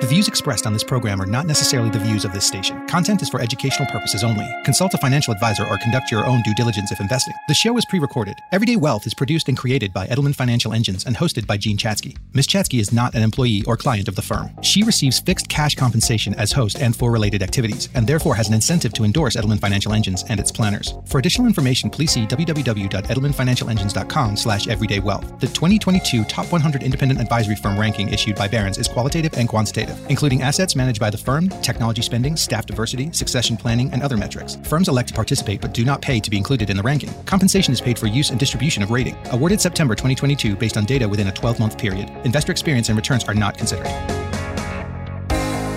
The views expressed on this program are not necessarily the views of this station. Content is for educational purposes only. Consult a financial advisor or conduct your own due diligence if investing. The show is pre recorded. Everyday Wealth is produced and created by Edelman Financial Engines and hosted by Jean Chatzky. Ms. Chatzky is not an employee or client of the firm. She receives fixed cash compensation as host and for related activities, and therefore has an incentive to endorse Edelman Financial Engines and its planners. For additional information, please see www.edelmanfinancialengines.com slash everydaywealth. The 2022 Top 100 Independent Advisory Firm ranking issued by Barron's is qualitative and quantitative including assets managed by the firm, technology spending, staff diversity, succession planning, and other metrics. Firms elect to participate but do not pay to be included in the ranking. Compensation is paid for use and distribution of rating. Awarded September 2022 based on data within a 12 month period. Investor experience and returns are not considered.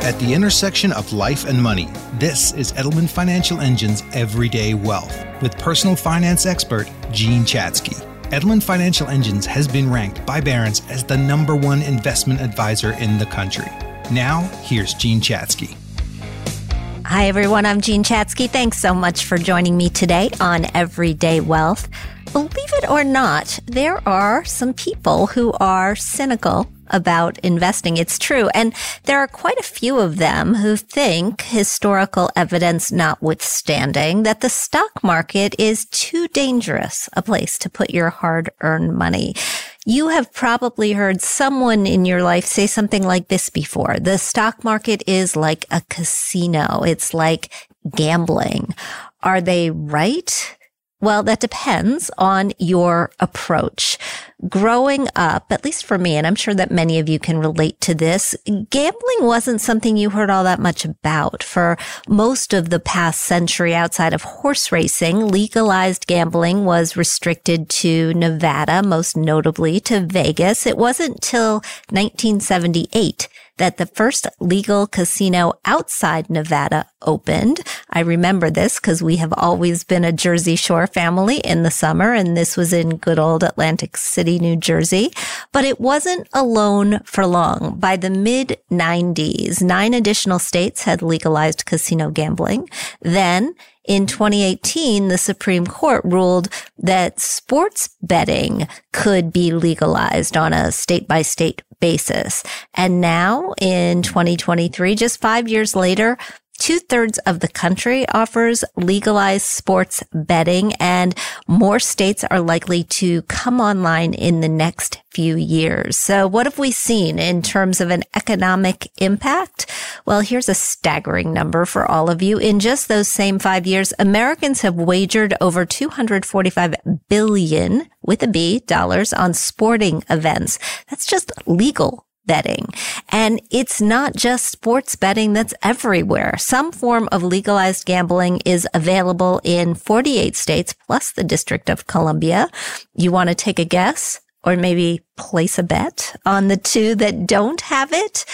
At the intersection of life and money, this is Edelman Financial Engine's Everyday Wealth with personal finance expert Jean Chatzky. Edelman Financial Engines has been ranked by Barron's as the number one investment advisor in the country. Now, here's Jean Chatzky. Hi, everyone. I'm Jean Chatzky. Thanks so much for joining me today on Everyday Wealth. Believe it or not, there are some people who are cynical about investing. It's true. And there are quite a few of them who think, historical evidence notwithstanding, that the stock market is too dangerous a place to put your hard earned money. You have probably heard someone in your life say something like this before. The stock market is like a casino. It's like gambling. Are they right? Well, that depends on your approach. Growing up, at least for me, and I'm sure that many of you can relate to this, gambling wasn't something you heard all that much about. For most of the past century outside of horse racing, legalized gambling was restricted to Nevada, most notably to Vegas. It wasn't till 1978 that the first legal casino outside Nevada opened. I remember this because we have always been a Jersey Shore family in the summer, and this was in good old Atlantic City, New Jersey. But it wasn't alone for long. By the mid 90s, nine additional states had legalized casino gambling. Then in 2018, the Supreme Court ruled that sports betting could be legalized on a state by state basis. And now in 2023, just five years later, Two thirds of the country offers legalized sports betting and more states are likely to come online in the next few years. So what have we seen in terms of an economic impact? Well, here's a staggering number for all of you. In just those same five years, Americans have wagered over 245 billion with a B dollars on sporting events. That's just legal betting. And it's not just sports betting that's everywhere. Some form of legalized gambling is available in 48 states plus the District of Columbia. You want to take a guess or maybe place a bet on the two that don't have it?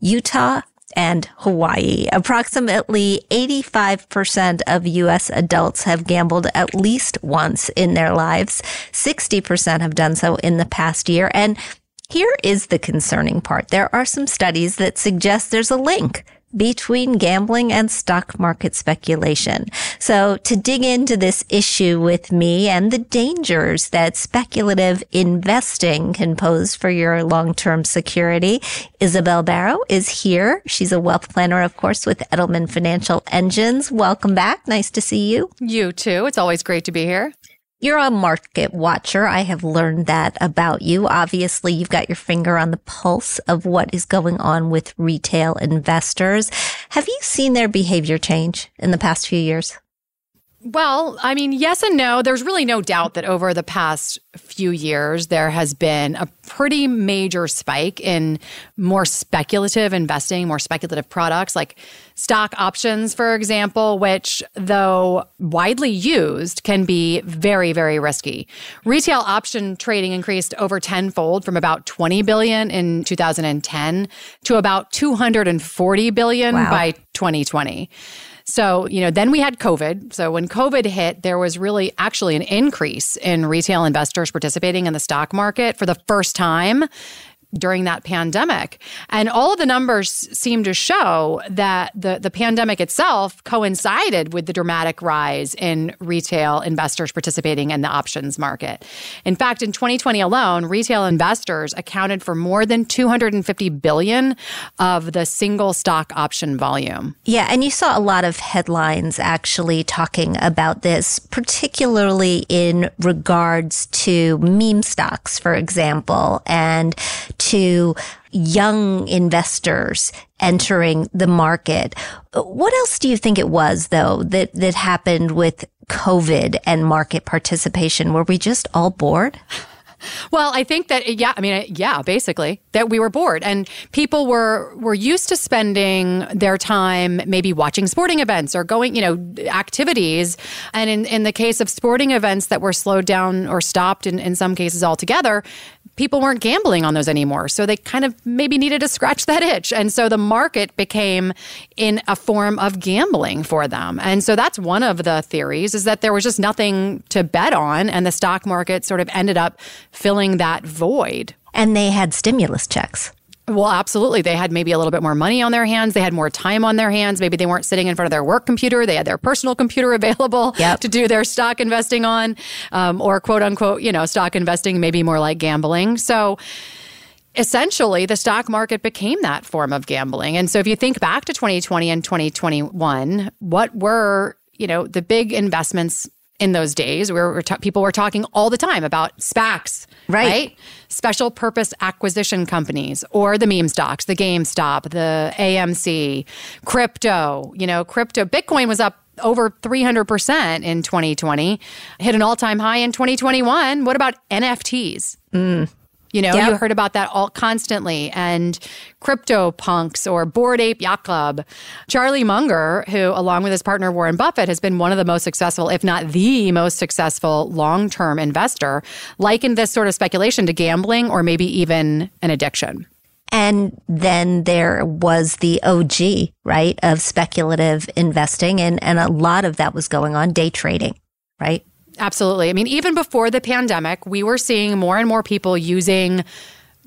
Utah and Hawaii. Approximately 85% of U.S. adults have gambled at least once in their lives. 60% have done so in the past year. And here is the concerning part. There are some studies that suggest there's a link between gambling and stock market speculation. So to dig into this issue with me and the dangers that speculative investing can pose for your long-term security, Isabel Barrow is here. She's a wealth planner, of course, with Edelman Financial Engines. Welcome back. Nice to see you. You too. It's always great to be here. You're a market watcher. I have learned that about you. Obviously, you've got your finger on the pulse of what is going on with retail investors. Have you seen their behavior change in the past few years? Well, I mean, yes and no. There's really no doubt that over the past few years, there has been a pretty major spike in more speculative investing, more speculative products like stock options, for example, which, though widely used, can be very, very risky. Retail option trading increased over tenfold from about 20 billion in 2010 to about 240 billion wow. by 2020. So, you know, then we had COVID. So when COVID hit, there was really actually an increase in retail investors participating in the stock market for the first time during that pandemic. And all of the numbers seem to show that the, the pandemic itself coincided with the dramatic rise in retail investors participating in the options market. In fact, in 2020 alone, retail investors accounted for more than 250 billion of the single stock option volume. Yeah, and you saw a lot of headlines actually talking about this, particularly in regards to meme stocks, for example, and to young investors entering the market. What else do you think it was though that, that happened with COVID and market participation? Were we just all bored? Well, I think that yeah, I mean yeah, basically that we were bored and people were were used to spending their time maybe watching sporting events or going, you know, activities. And in in the case of sporting events that were slowed down or stopped in in some cases altogether, people weren't gambling on those anymore. So they kind of maybe needed to scratch that itch. And so the market became in a form of gambling for them. And so that's one of the theories is that there was just nothing to bet on and the stock market sort of ended up filling that void. And they had stimulus checks. Well, absolutely. They had maybe a little bit more money on their hands. They had more time on their hands. Maybe they weren't sitting in front of their work computer. They had their personal computer available yep. to do their stock investing on, um, or quote unquote, you know, stock investing, maybe more like gambling. So, essentially the stock market became that form of gambling. And so if you think back to 2020 and 2021, what were, you know, the big investments in those days where ta- people were talking all the time about SPACs, right. right? Special purpose acquisition companies or the meme stocks, the GameStop, the AMC, crypto. You know, crypto, Bitcoin was up over 300% in 2020, hit an all time high in 2021. What about NFTs? Mm. You know, yep. you heard about that all constantly. And crypto punks or Bored Ape Yacht Club. Charlie Munger, who, along with his partner Warren Buffett, has been one of the most successful, if not the most successful long term investor, likened this sort of speculation to gambling or maybe even an addiction. And then there was the OG, right, of speculative investing. And, and a lot of that was going on day trading, right? Absolutely. I mean, even before the pandemic, we were seeing more and more people using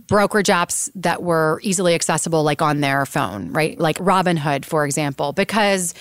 brokerage apps that were easily accessible, like on their phone, right? Like Robinhood, for example, because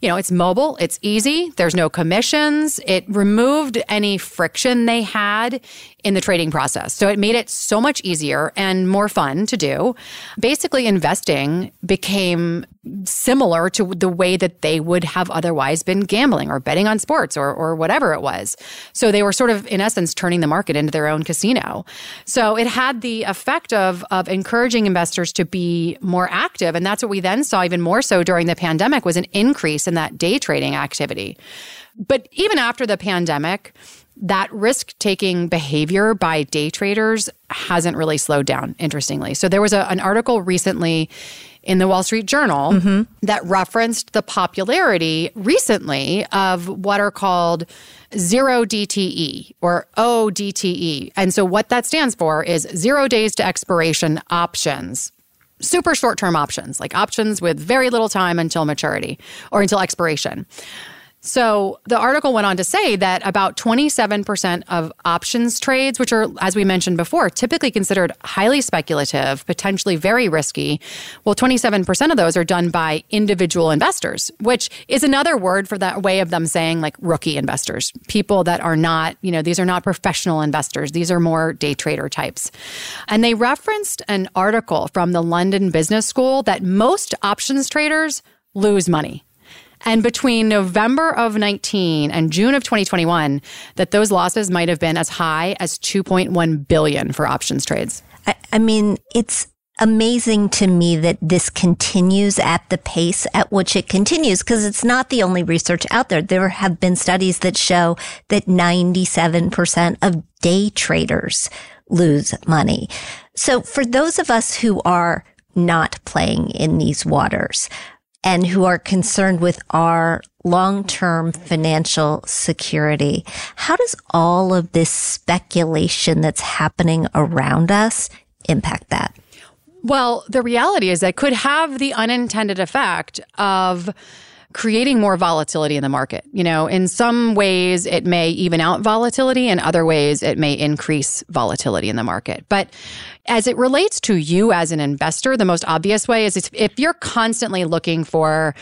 you know, it's mobile, it's easy, there's no commissions. It removed any friction they had in the trading process. So it made it so much easier and more fun to do. Basically, investing became similar to the way that they would have otherwise been gambling or betting on sports or, or whatever it was. So they were sort of, in essence, turning the market into their own casino. So it had the effect of, of encouraging investors to be more active. And that's what we then saw even more so during the pandemic was an increase in that day trading activity. But even after the pandemic, that risk taking behavior by day traders hasn't really slowed down, interestingly. So there was a, an article recently in the Wall Street Journal mm-hmm. that referenced the popularity recently of what are called zero DTE or ODTE. And so what that stands for is zero days to expiration options super short term options, like options with very little time until maturity or until expiration. So the article went on to say that about 27% of options trades, which are, as we mentioned before, typically considered highly speculative, potentially very risky, well, 27% of those are done by individual investors, which is another word for that way of them saying like rookie investors, people that are not, you know, these are not professional investors. These are more day trader types. And they referenced an article from the London Business School that most options traders lose money and between November of 19 and June of 2021, that those losses might have been as high as 2.1 billion for options trades. I, I mean, it's amazing to me that this continues at the pace at which it continues because it's not the only research out there. There have been studies that show that 97% of day traders lose money. So for those of us who are not playing in these waters, and who are concerned with our long-term financial security. How does all of this speculation that's happening around us impact that? Well, the reality is that could have the unintended effect of creating more volatility in the market. You know, in some ways it may even out volatility, in other ways it may increase volatility in the market. But as it relates to you as an investor, the most obvious way is if you're constantly looking for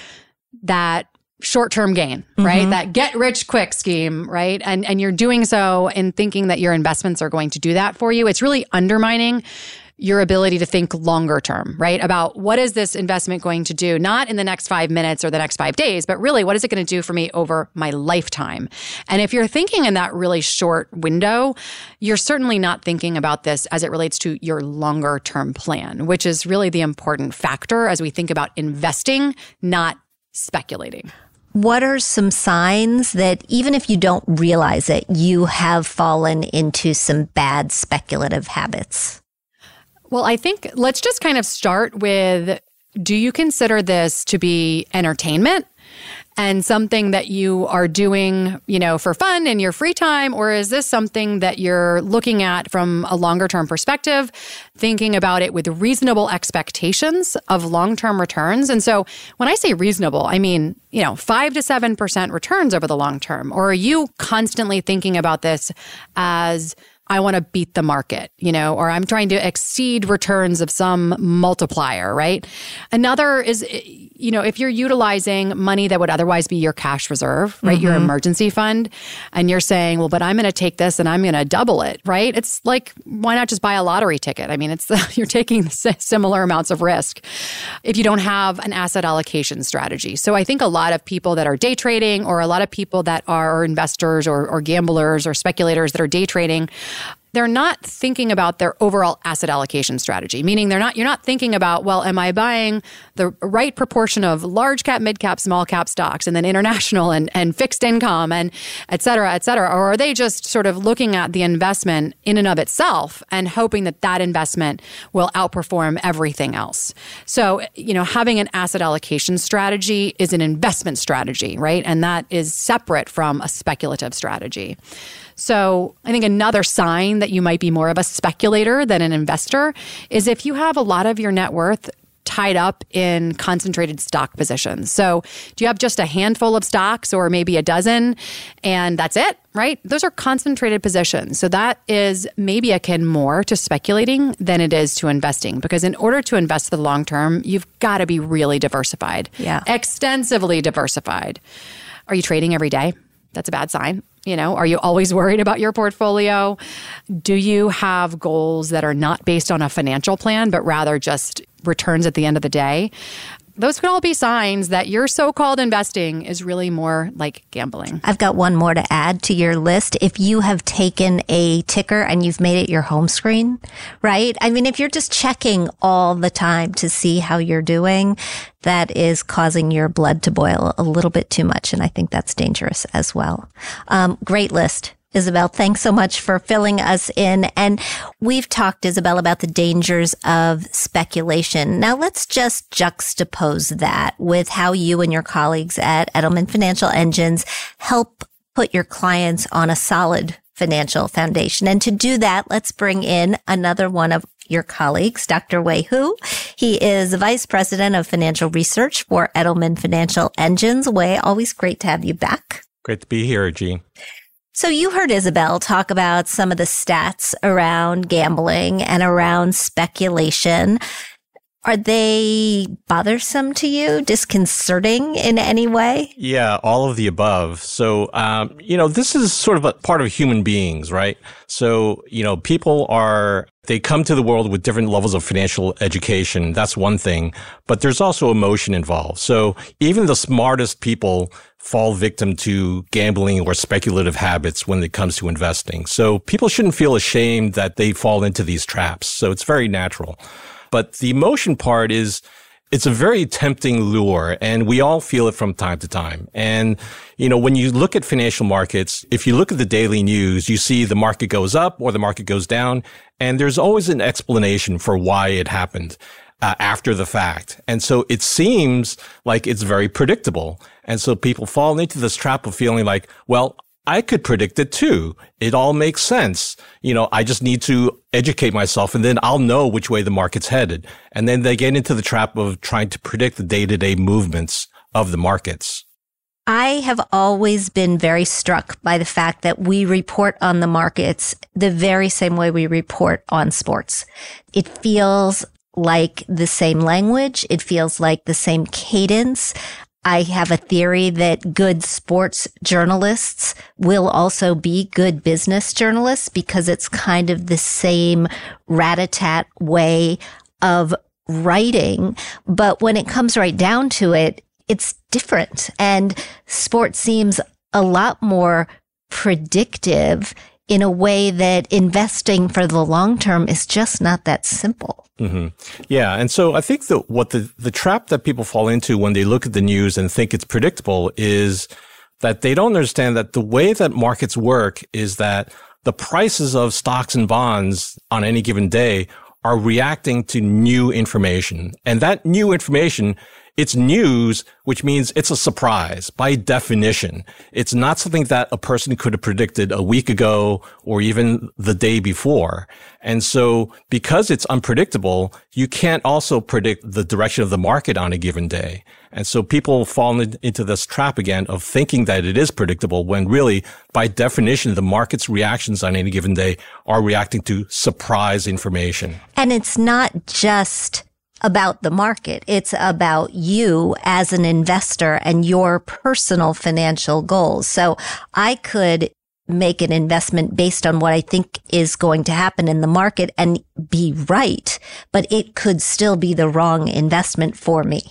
that short-term gain, right? Mm-hmm. That get rich quick scheme, right? And and you're doing so and thinking that your investments are going to do that for you. It's really undermining your ability to think longer term, right? About what is this investment going to do, not in the next five minutes or the next five days, but really what is it going to do for me over my lifetime? And if you're thinking in that really short window, you're certainly not thinking about this as it relates to your longer term plan, which is really the important factor as we think about investing, not speculating. What are some signs that even if you don't realize it, you have fallen into some bad speculative habits? Well, I think let's just kind of start with do you consider this to be entertainment? and something that you are doing, you know, for fun in your free time? Or is this something that you're looking at from a longer term perspective, thinking about it with reasonable expectations of long term returns? And so when I say reasonable, I mean, you know, five to 7% returns over the long term. Or are you constantly thinking about this as I want to beat the market, you know, or I'm trying to exceed returns of some multiplier, right? Another is, you know, if you're utilizing money that would otherwise be your cash reserve, right? Mm-hmm. Your emergency fund, and you're saying, well, but I'm going to take this and I'm going to double it, right? It's like, why not just buy a lottery ticket? I mean, it's, you're taking similar amounts of risk if you don't have an asset allocation strategy. So I think a lot of people that are day trading or a lot of people that are investors or, or gamblers or speculators that are day trading, they're not thinking about their overall asset allocation strategy meaning they're not you're not thinking about well am i buying the right proportion of large cap mid cap small cap stocks and then international and, and fixed income and et cetera et cetera? Or are they just sort of looking at the investment in and of itself and hoping that that investment will outperform everything else? So you know having an asset allocation strategy is an investment strategy right? And that is separate from a speculative strategy so I think another sign that you might be more of a speculator than an investor is if you have a lot of your net worth tied up in concentrated stock positions. So, do you have just a handful of stocks or maybe a dozen and that's it, right? Those are concentrated positions. So, that is maybe akin more to speculating than it is to investing because in order to invest for the long term, you've got to be really diversified. Yeah. Extensively diversified. Are you trading every day? That's a bad sign. You know, are you always worried about your portfolio? Do you have goals that are not based on a financial plan, but rather just returns at the end of the day? Those could all be signs that your so-called investing is really more like gambling. I've got one more to add to your list. If you have taken a ticker and you've made it your home screen, right? I mean, if you're just checking all the time to see how you're doing, that is causing your blood to boil a little bit too much. And I think that's dangerous as well. Um, great list. Isabel, thanks so much for filling us in. And we've talked, Isabel, about the dangers of speculation. Now let's just juxtapose that with how you and your colleagues at Edelman Financial Engines help put your clients on a solid financial foundation. And to do that, let's bring in another one of your colleagues, Dr. Wei Hu. He is Vice President of Financial Research for Edelman Financial Engines. Wei, always great to have you back. Great to be here, Jean. So you heard Isabel talk about some of the stats around gambling and around speculation. Are they bothersome to you, disconcerting in any way? Yeah, all of the above. So, um, you know, this is sort of a part of human beings, right? So, you know, people are, they come to the world with different levels of financial education. That's one thing, but there's also emotion involved. So even the smartest people fall victim to gambling or speculative habits when it comes to investing. So people shouldn't feel ashamed that they fall into these traps. So it's very natural. But the emotion part is, it's a very tempting lure and we all feel it from time to time. And, you know, when you look at financial markets, if you look at the daily news, you see the market goes up or the market goes down and there's always an explanation for why it happened. Uh, after the fact. And so it seems like it's very predictable. And so people fall into this trap of feeling like, well, I could predict it too. It all makes sense. You know, I just need to educate myself and then I'll know which way the market's headed. And then they get into the trap of trying to predict the day to day movements of the markets. I have always been very struck by the fact that we report on the markets the very same way we report on sports. It feels like the same language. It feels like the same cadence. I have a theory that good sports journalists will also be good business journalists because it's kind of the same rat-a-tat way of writing. But when it comes right down to it, it's different. And sports seems a lot more predictive in a way that investing for the long term is just not that simple. Mm-hmm. Yeah, and so I think that what the the trap that people fall into when they look at the news and think it's predictable is that they don't understand that the way that markets work is that the prices of stocks and bonds on any given day are reacting to new information, and that new information it's news, which means it's a surprise by definition. It's not something that a person could have predicted a week ago or even the day before. And so because it's unpredictable, you can't also predict the direction of the market on a given day. And so people fall into this trap again of thinking that it is predictable when really by definition, the market's reactions on any given day are reacting to surprise information. And it's not just about the market. It's about you as an investor and your personal financial goals. So I could make an investment based on what I think is going to happen in the market and be right, but it could still be the wrong investment for me.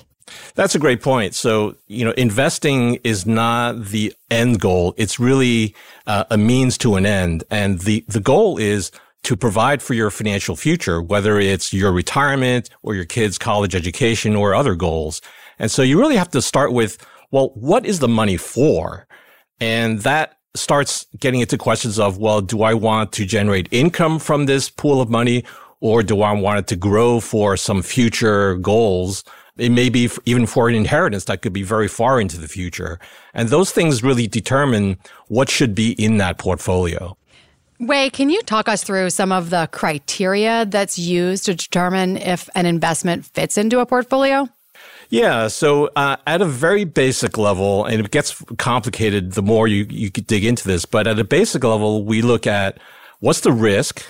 That's a great point. So, you know, investing is not the end goal. It's really uh, a means to an end. And the, the goal is to provide for your financial future, whether it's your retirement or your kids' college education or other goals. And so you really have to start with, well, what is the money for? And that starts getting into questions of, well, do I want to generate income from this pool of money or do I want it to grow for some future goals? It may be even for an inheritance that could be very far into the future. And those things really determine what should be in that portfolio. Wei, can you talk us through some of the criteria that's used to determine if an investment fits into a portfolio? Yeah. So uh, at a very basic level, and it gets complicated the more you, you dig into this, but at a basic level, we look at what's the risk?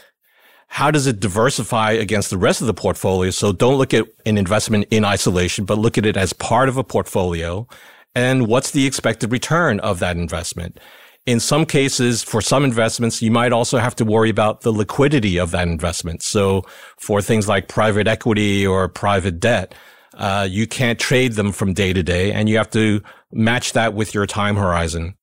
How does it diversify against the rest of the portfolio? So don't look at an investment in isolation, but look at it as part of a portfolio. And what's the expected return of that investment? In some cases, for some investments, you might also have to worry about the liquidity of that investment. So for things like private equity or private debt, uh, you can't trade them from day to day and you have to match that with your time horizon.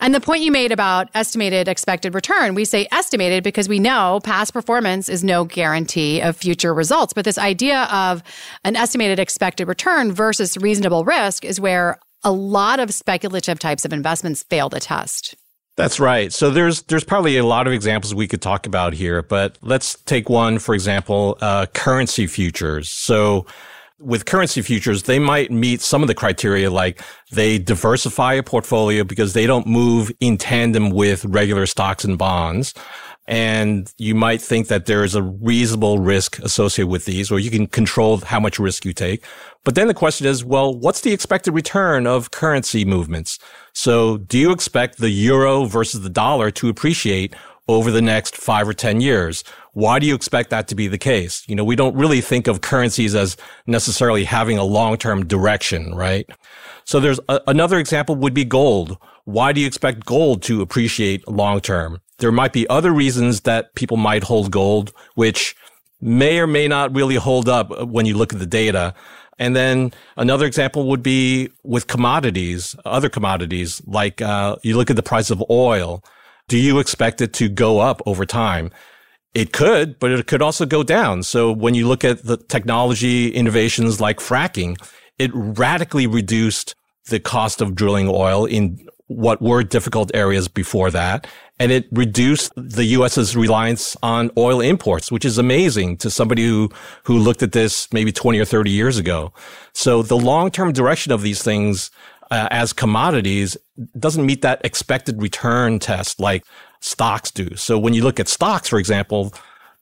And the point you made about estimated expected return, we say estimated because we know past performance is no guarantee of future results. But this idea of an estimated expected return versus reasonable risk is where a lot of speculative types of investments fail the test. That's right. So there's there's probably a lot of examples we could talk about here, but let's take one for example, uh, currency futures. So with currency futures, they might meet some of the criteria like they diversify a portfolio because they don't move in tandem with regular stocks and bonds. And you might think that there is a reasonable risk associated with these, or you can control how much risk you take. But then the question is, well, what's the expected return of currency movements? So do you expect the euro versus the dollar to appreciate over the next five or 10 years? Why do you expect that to be the case? You know, we don't really think of currencies as necessarily having a long-term direction, right? So there's a, another example would be gold. Why do you expect gold to appreciate long term? There might be other reasons that people might hold gold, which may or may not really hold up when you look at the data. And then another example would be with commodities, other commodities, like uh, you look at the price of oil. Do you expect it to go up over time? It could, but it could also go down. So when you look at the technology innovations like fracking, it radically reduced the cost of drilling oil in what were difficult areas before that. And it reduced the U.S.'s reliance on oil imports, which is amazing to somebody who, who looked at this maybe 20 or 30 years ago. So the long-term direction of these things uh, as commodities doesn't meet that expected return test like stocks do. So when you look at stocks, for example,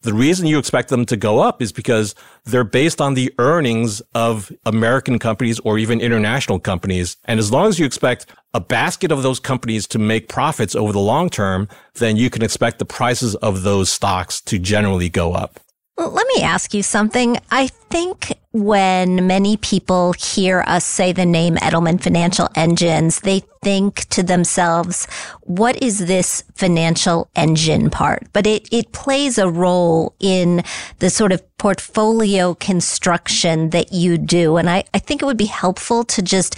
The reason you expect them to go up is because they're based on the earnings of American companies or even international companies. And as long as you expect a basket of those companies to make profits over the long term, then you can expect the prices of those stocks to generally go up. Let me ask you something. I think when many people hear us say the name Edelman Financial Engines, they think to themselves, what is this financial engine part? But it, it plays a role in the sort of portfolio construction that you do. And I, I think it would be helpful to just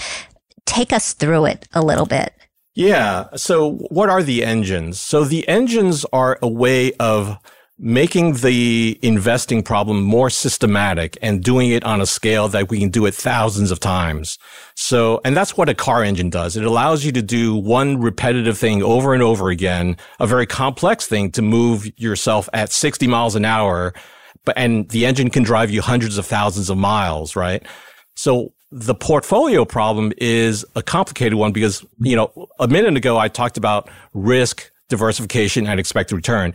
take us through it a little bit. Yeah. So what are the engines? So the engines are a way of making the investing problem more systematic and doing it on a scale that we can do it thousands of times. So, and that's what a car engine does. It allows you to do one repetitive thing over and over again, a very complex thing to move yourself at 60 miles an hour. But, and the engine can drive you hundreds of thousands of miles, right? So the portfolio problem is a complicated one because, you know, a minute ago I talked about risk, diversification, and expected return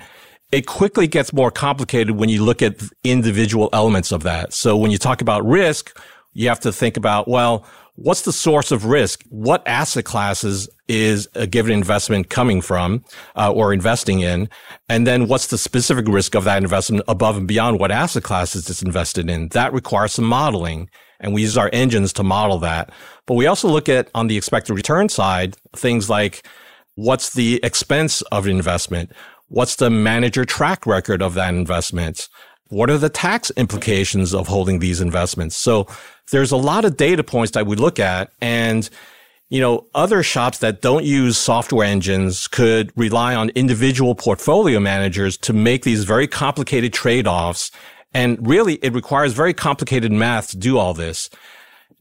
it quickly gets more complicated when you look at individual elements of that. So when you talk about risk, you have to think about, well, what's the source of risk? What asset classes is a given investment coming from uh, or investing in? And then what's the specific risk of that investment above and beyond what asset classes it's invested in? That requires some modeling. And we use our engines to model that. But we also look at on the expected return side, things like what's the expense of an investment? What's the manager track record of that investment? What are the tax implications of holding these investments? So there's a lot of data points that we look at and you know, other shops that don't use software engines could rely on individual portfolio managers to make these very complicated trade-offs. And really, it requires very complicated math to do all this.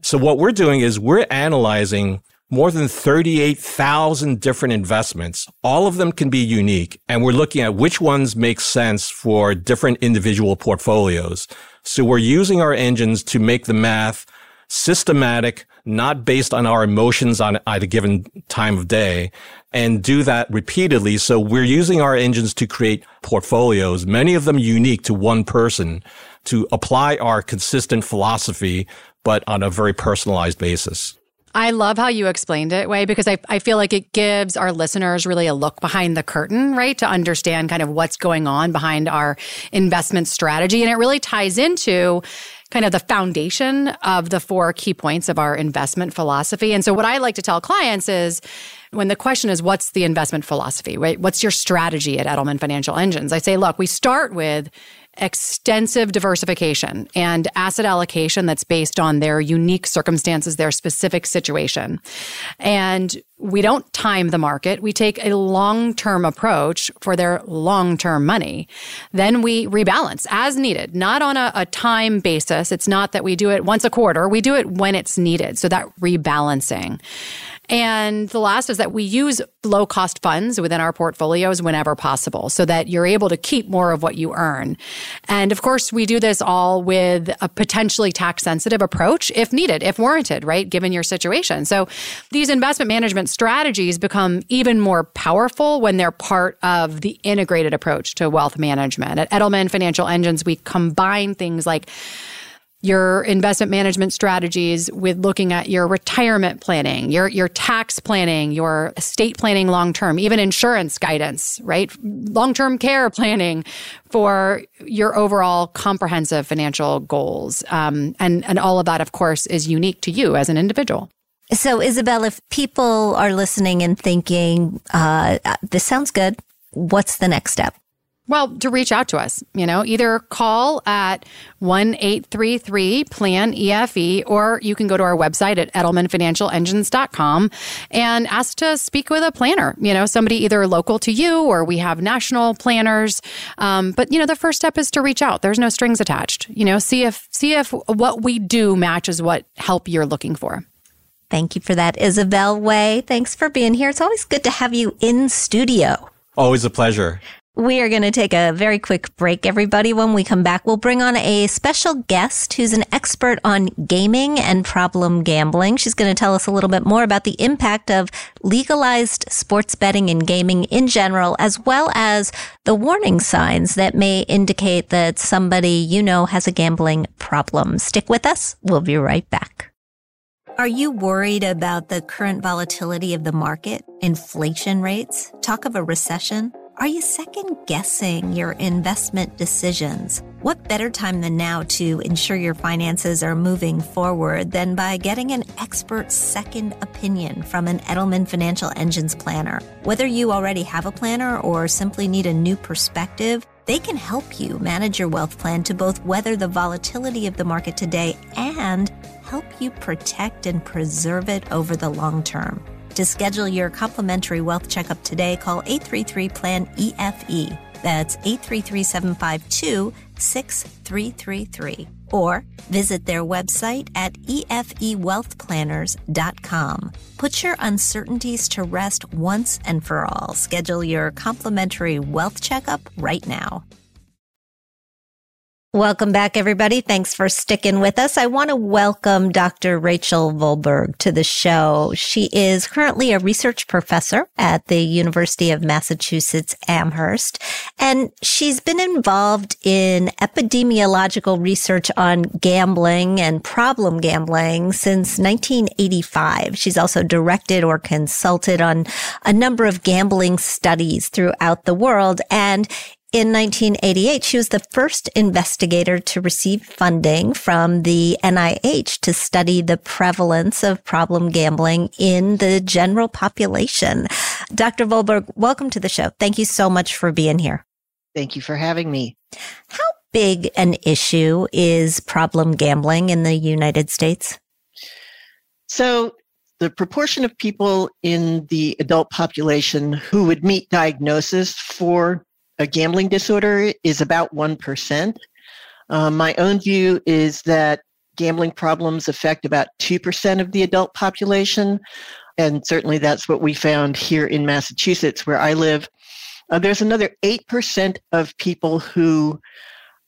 So what we're doing is we're analyzing more than 38,000 different investments. All of them can be unique. And we're looking at which ones make sense for different individual portfolios. So we're using our engines to make the math systematic, not based on our emotions on at a given time of day and do that repeatedly. So we're using our engines to create portfolios, many of them unique to one person to apply our consistent philosophy, but on a very personalized basis. I love how you explained it, Wei, because I, I feel like it gives our listeners really a look behind the curtain, right? To understand kind of what's going on behind our investment strategy. And it really ties into kind of the foundation of the four key points of our investment philosophy. And so what I like to tell clients is when the question is, what's the investment philosophy, right? What's your strategy at Edelman Financial Engines? I say, look, we start with extensive diversification and asset allocation that's based on their unique circumstances, their specific situation. And we don't time the market. We take a long term approach for their long term money. Then we rebalance as needed, not on a, a, time basis. It's not that we do it once a quarter. We do it when it's needed. So that rebalancing. And the last is that we use low cost funds within our portfolios whenever possible so that you're able to keep more of what you earn. And of course, we do this all with a potentially tax sensitive approach if needed, if warranted, right? Given your situation. So these investment management strategies become even more powerful when they're part of the integrated approach to wealth management. At Edelman Financial Engines, we combine things like your investment management strategies with looking at your retirement planning, your your tax planning, your estate planning long term, even insurance guidance, right? Long-term care planning for your overall comprehensive financial goals. Um, and and all of that of course is unique to you as an individual. So Isabel, if people are listening and thinking, uh, this sounds good, what's the next step? Well, to reach out to us, you know, either call at one eight three three PLAN EFE or you can go to our website at edelmanfinancialengines.com and ask to speak with a planner, you know, somebody either local to you or we have national planners. Um, but, you know, the first step is to reach out. There's no strings attached, you know, see if, see if what we do matches what help you're looking for. Thank you for that, Isabel Wei. Thanks for being here. It's always good to have you in studio. Always a pleasure. We are going to take a very quick break, everybody. When we come back, we'll bring on a special guest who's an expert on gaming and problem gambling. She's going to tell us a little bit more about the impact of legalized sports betting and gaming in general, as well as the warning signs that may indicate that somebody you know has a gambling problem. Stick with us. We'll be right back. Are you worried about the current volatility of the market, inflation rates, talk of a recession? Are you second guessing your investment decisions? What better time than now to ensure your finances are moving forward than by getting an expert second opinion from an Edelman Financial Engines planner? Whether you already have a planner or simply need a new perspective, they can help you manage your wealth plan to both weather the volatility of the market today and help you protect and preserve it over the long term. To schedule your complimentary wealth checkup today, call 833 PLAN EFE. That's 833 752 6333. Or visit their website at efewealthplanners.com. Put your uncertainties to rest once and for all. Schedule your complimentary wealth checkup right now. Welcome back, everybody. Thanks for sticking with us. I want to welcome Dr. Rachel Volberg to the show. She is currently a research professor at the University of Massachusetts Amherst, and she's been involved in epidemiological research on gambling and problem gambling since 1985. She's also directed or consulted on a number of gambling studies throughout the world. And in 1988, she was the first investigator to receive funding from the NIH to study the prevalence of problem gambling in the general population. Dr. Volberg, welcome to the show. Thank you so much for being here. Thank you for having me. How big an issue is problem gambling in the United States? So, the proportion of people in the adult population who would meet diagnosis for a gambling disorder is about 1%. Um, my own view is that gambling problems affect about 2% of the adult population. And certainly that's what we found here in Massachusetts, where I live. Uh, there's another 8% of people who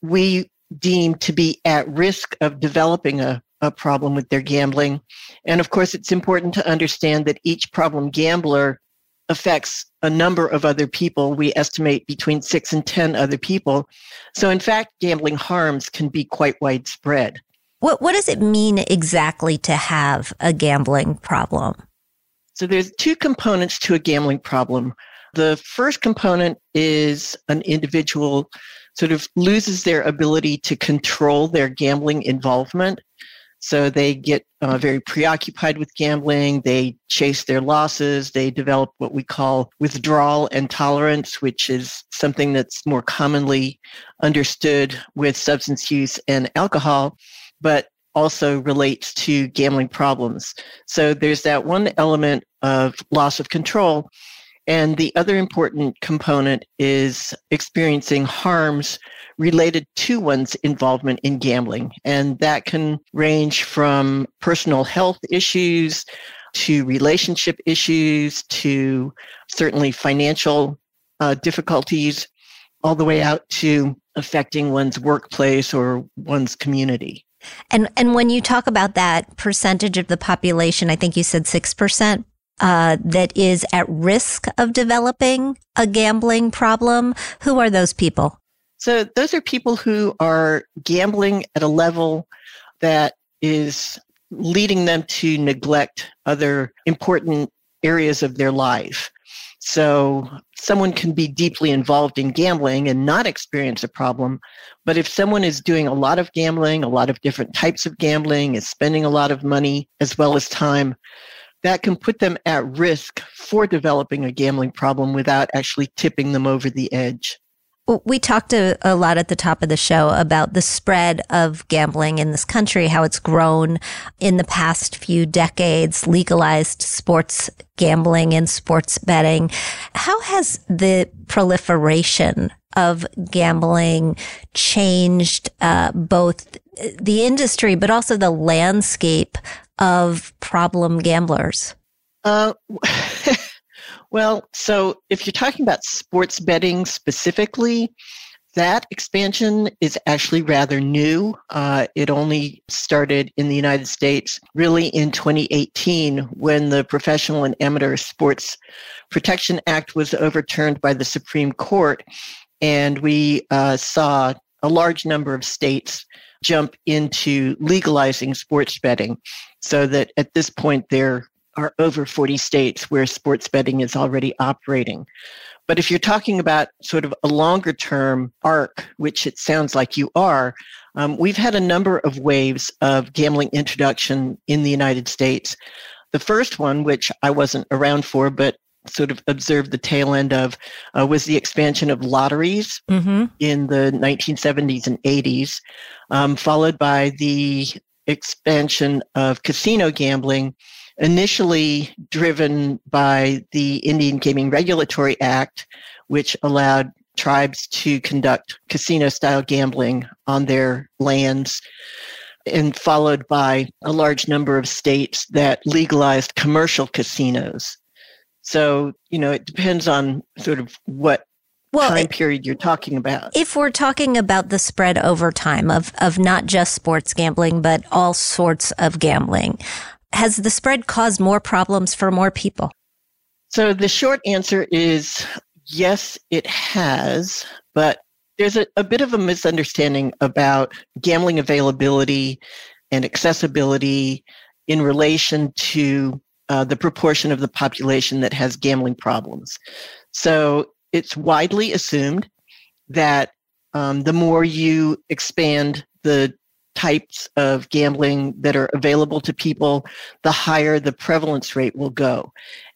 we deem to be at risk of developing a, a problem with their gambling. And of course, it's important to understand that each problem gambler affects a number of other people. We estimate between six and 10 other people. So, in fact, gambling harms can be quite widespread. What, what does it mean exactly to have a gambling problem? So, there's two components to a gambling problem. The first component is an individual sort of loses their ability to control their gambling involvement. So they get uh, very preoccupied with gambling. They chase their losses. They develop what we call withdrawal and tolerance, which is something that's more commonly understood with substance use and alcohol, but also relates to gambling problems. So there's that one element of loss of control. And the other important component is experiencing harms related to one's involvement in gambling. And that can range from personal health issues to relationship issues to certainly financial uh, difficulties, all the way out to affecting one's workplace or one's community. And and when you talk about that percentage of the population, I think you said six percent uh, that is at risk of developing a gambling problem. Who are those people? So those are people who are gambling at a level that is leading them to neglect other important areas of their life. So someone can be deeply involved in gambling and not experience a problem. But if someone is doing a lot of gambling, a lot of different types of gambling, is spending a lot of money as well as time, that can put them at risk for developing a gambling problem without actually tipping them over the edge. We talked a, a, lot at the top of the show about the spread of gambling in this country, how it's grown in the past few decades, legalized sports gambling and sports betting. How has the proliferation of gambling changed uh, both the industry, but also the landscape of problem gamblers? Uh, Well, so if you're talking about sports betting specifically, that expansion is actually rather new. Uh, it only started in the United States really in 2018 when the Professional and Amateur Sports Protection Act was overturned by the Supreme Court. And we uh, saw a large number of states jump into legalizing sports betting so that at this point there are over 40 states where sports betting is already operating. But if you're talking about sort of a longer term arc, which it sounds like you are, um, we've had a number of waves of gambling introduction in the United States. The first one, which I wasn't around for, but sort of observed the tail end of, uh, was the expansion of lotteries mm-hmm. in the 1970s and 80s, um, followed by the expansion of casino gambling initially driven by the Indian Gaming Regulatory Act, which allowed tribes to conduct casino style gambling on their lands, and followed by a large number of states that legalized commercial casinos. So, you know, it depends on sort of what well, time period you're talking about. If we're talking about the spread over time of, of not just sports gambling, but all sorts of gambling, has the spread caused more problems for more people? So the short answer is yes, it has, but there's a, a bit of a misunderstanding about gambling availability and accessibility in relation to uh, the proportion of the population that has gambling problems. So it's widely assumed that um, the more you expand the types of gambling that are available to people, the higher the prevalence rate will go.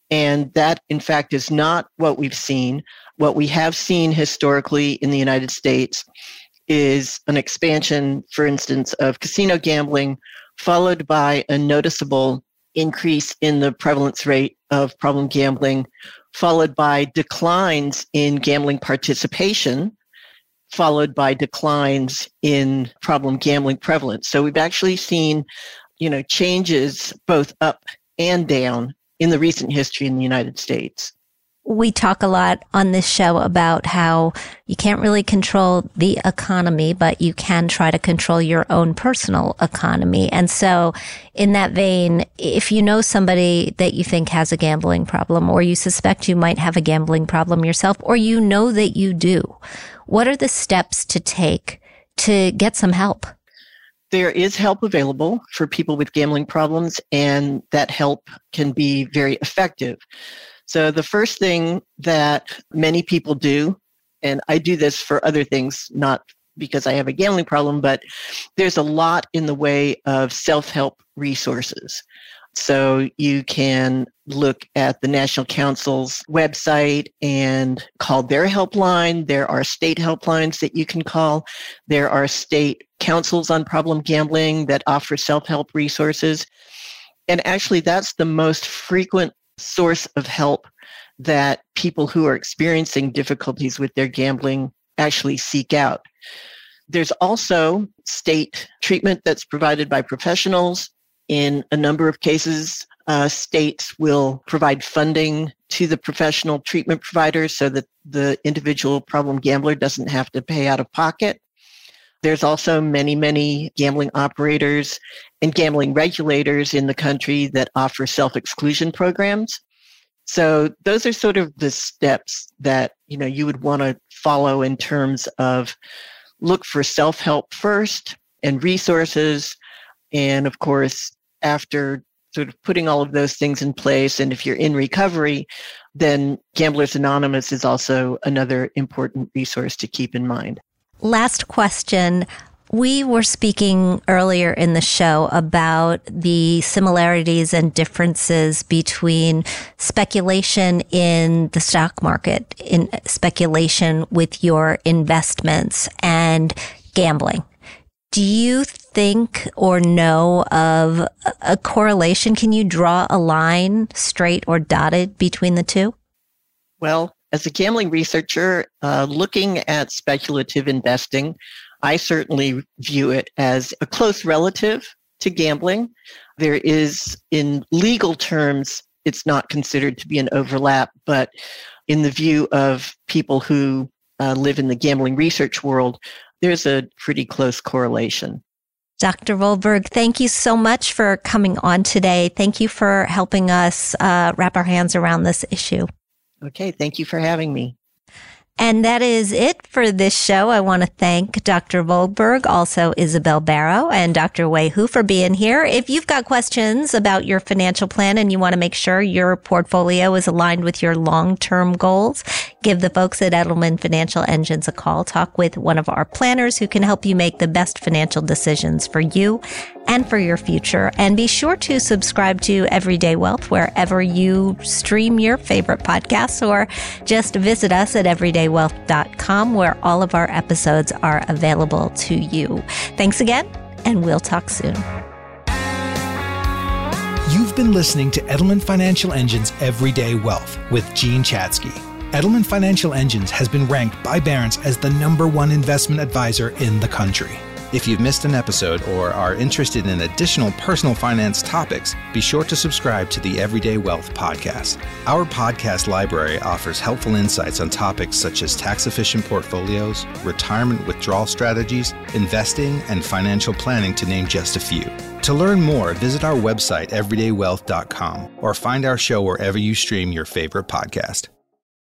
And that, in fact, is not what we've seen. What we have seen historically in the United States is an expansion, for instance, of casino gambling, followed by a noticeable increase in the prevalence rate of problem gambling, followed by declines in gambling participation, followed by declines in problem gambling prevalence. So we've actually seen, you know, changes both up and down in the recent history in the United States. We talk a lot on this show about how you can't really control the economy, but you can try to control your own personal economy. And so in that vein, if you know somebody that you think has a gambling problem or you suspect you might have a gambling problem yourself, or you know that you do, what are the steps to take to get some help? There is help available for people with gambling problems, and that help can be very effective. So, the first thing that many people do, and I do this for other things, not because I have a gambling problem, but there's a lot in the way of self help resources. So you can look at the National Council's website and call their helpline. There are state helplines that you can call. There are state councils on problem gambling that offer self help resources. And actually, that's the most frequent source of help that people who are experiencing difficulties with their gambling actually seek out. There's also state treatment that's provided by professionals in a number of cases, uh, states will provide funding to the professional treatment providers so that the individual problem gambler doesn't have to pay out of pocket. There's also many, many gambling operators and gambling regulators in the country that offer self exclusion programs. So those are sort of the steps that you know you would want to follow in terms of look for self help first and resources and of course, after sort of putting all of those things in place, and if you're in recovery, then Gamblers Anonymous is also another important resource to keep in mind. Last question. We were speaking earlier in the show about the similarities and differences between speculation in the stock market, in speculation with your investments and gambling. Do you think or know of a correlation? Can you draw a line straight or dotted between the two? Well, as a gambling researcher, uh, looking at speculative investing, I certainly view it as a close relative to gambling. There is, in legal terms, it's not considered to be an overlap. But in the view of people who uh, live in the gambling research world, there's a pretty close correlation. Dr. Volberg, thank you so much for coming on today. Thank you for helping us uh, wrap our hands around this issue. Okay, thank you for having me. And that is it for this show. I want to thank Dr. Volberg, also Isabel Barrow and Dr. Wei Hu for being here. If you've got questions about your financial plan and you want to make sure your portfolio is aligned with your long-term goals, give the folks at Edelman Financial Engines a call. Talk with one of our planners who can help you make the best financial decisions for you and for your future. And be sure to subscribe to Everyday Wealth wherever you stream your favorite podcasts or just visit us at everydaywealth.com where all of our episodes are available to you. Thanks again, and we'll talk soon. You've been listening to Edelman Financial Engine's Everyday Wealth with Jean Chatzky. Edelman Financial Engines has been ranked by Barron's as the number one investment advisor in the country. If you've missed an episode or are interested in additional personal finance topics, be sure to subscribe to the Everyday Wealth podcast. Our podcast library offers helpful insights on topics such as tax efficient portfolios, retirement withdrawal strategies, investing, and financial planning, to name just a few. To learn more, visit our website, everydaywealth.com, or find our show wherever you stream your favorite podcast.